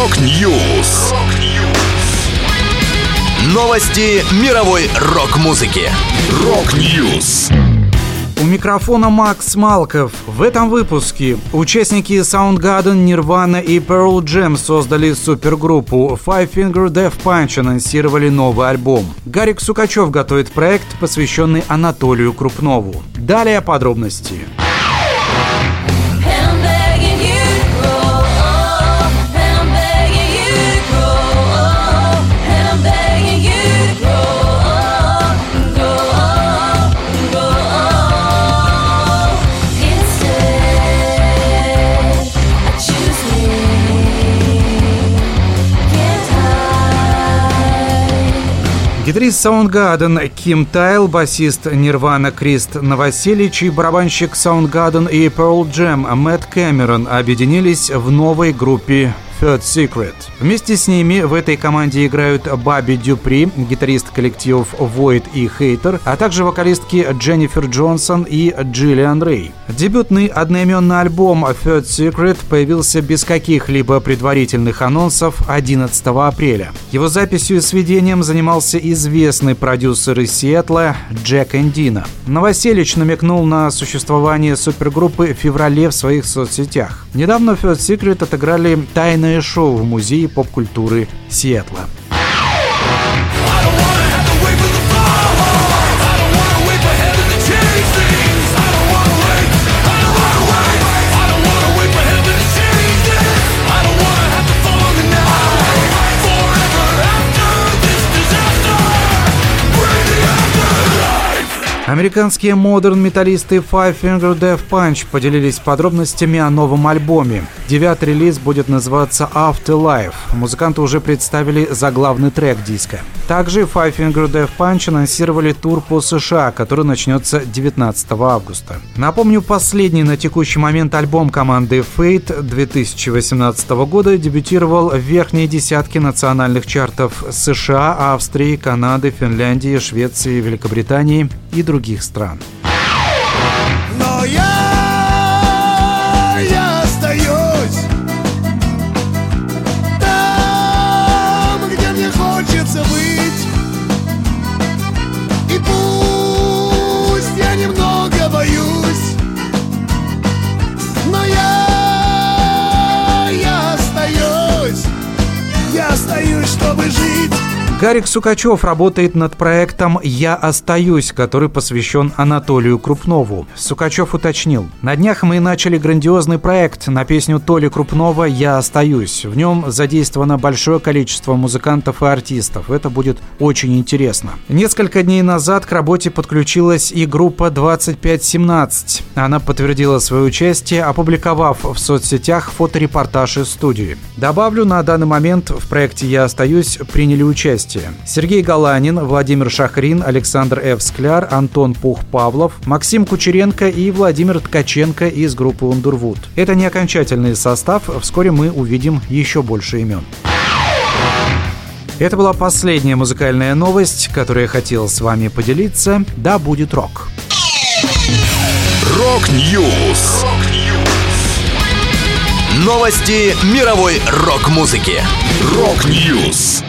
Rock News. Новости мировой рок-музыки. Rock News. У микрофона Макс Малков. В этом выпуске участники Soundgarden, Nirvana и Pearl Jam создали супергруппу. Five Finger Death Punch анонсировали новый альбом. Гарик Сукачев готовит проект, посвященный Анатолию Крупнову. Далее подробности. Гитарист Soundgarden Ким Тайл, басист Нирвана Крист Новоселич и барабанщик Soundgarden и Pearl Jam Мэтт Кэмерон объединились в новой группе Third Secret. Вместе с ними в этой команде играют Баби Дюпри, гитарист коллективов Void и Hater, а также вокалистки Дженнифер Джонсон и Джиллиан Рэй. Дебютный одноименный альбом Third Secret появился без каких-либо предварительных анонсов 11 апреля. Его записью и сведением занимался известный продюсер из Сиэтла Джек Эндина. Новоселич намекнул на существование супергруппы в феврале в своих соцсетях. Недавно Third Secret отыграли тайное шоу в Музее поп-культуры Сиэтла. Американские модерн-металлисты Five Finger Death Punch поделились подробностями о новом альбоме. Девятый релиз будет называться Afterlife. Музыканты уже представили заглавный трек диска. Также Five Finger Death Punch анонсировали тур по США, который начнется 19 августа. Напомню, последний на текущий момент альбом команды Fate 2018 года дебютировал в верхней десятке национальных чартов США, Австрии, Канады, Финляндии, Швеции, Великобритании и других других стран. Но я, я остаюсь там, где мне хочется быть. И пусть я немного боюсь, но я, я остаюсь, я остаюсь, чтобы жить. Гарик Сукачев работает над проектом «Я остаюсь», который посвящен Анатолию Крупнову. Сукачев уточнил. На днях мы начали грандиозный проект на песню Толи Крупнова «Я остаюсь». В нем задействовано большое количество музыкантов и артистов. Это будет очень интересно. Несколько дней назад к работе подключилась и группа 2517. Она подтвердила свое участие, опубликовав в соцсетях фоторепортаж из студии. Добавлю, на данный момент в проекте «Я остаюсь» приняли участие участие. Сергей Галанин, Владимир Шахрин, Александр Ф. Скляр, Антон Пух-Павлов, Максим Кучеренко и Владимир Ткаченко из группы Underwood. Это не окончательный состав, вскоре мы увидим еще больше имен. Это была последняя музыкальная новость, которую я хотел с вами поделиться. Да, будет рок. Rock News. Новости мировой рок-музыки. Rock News.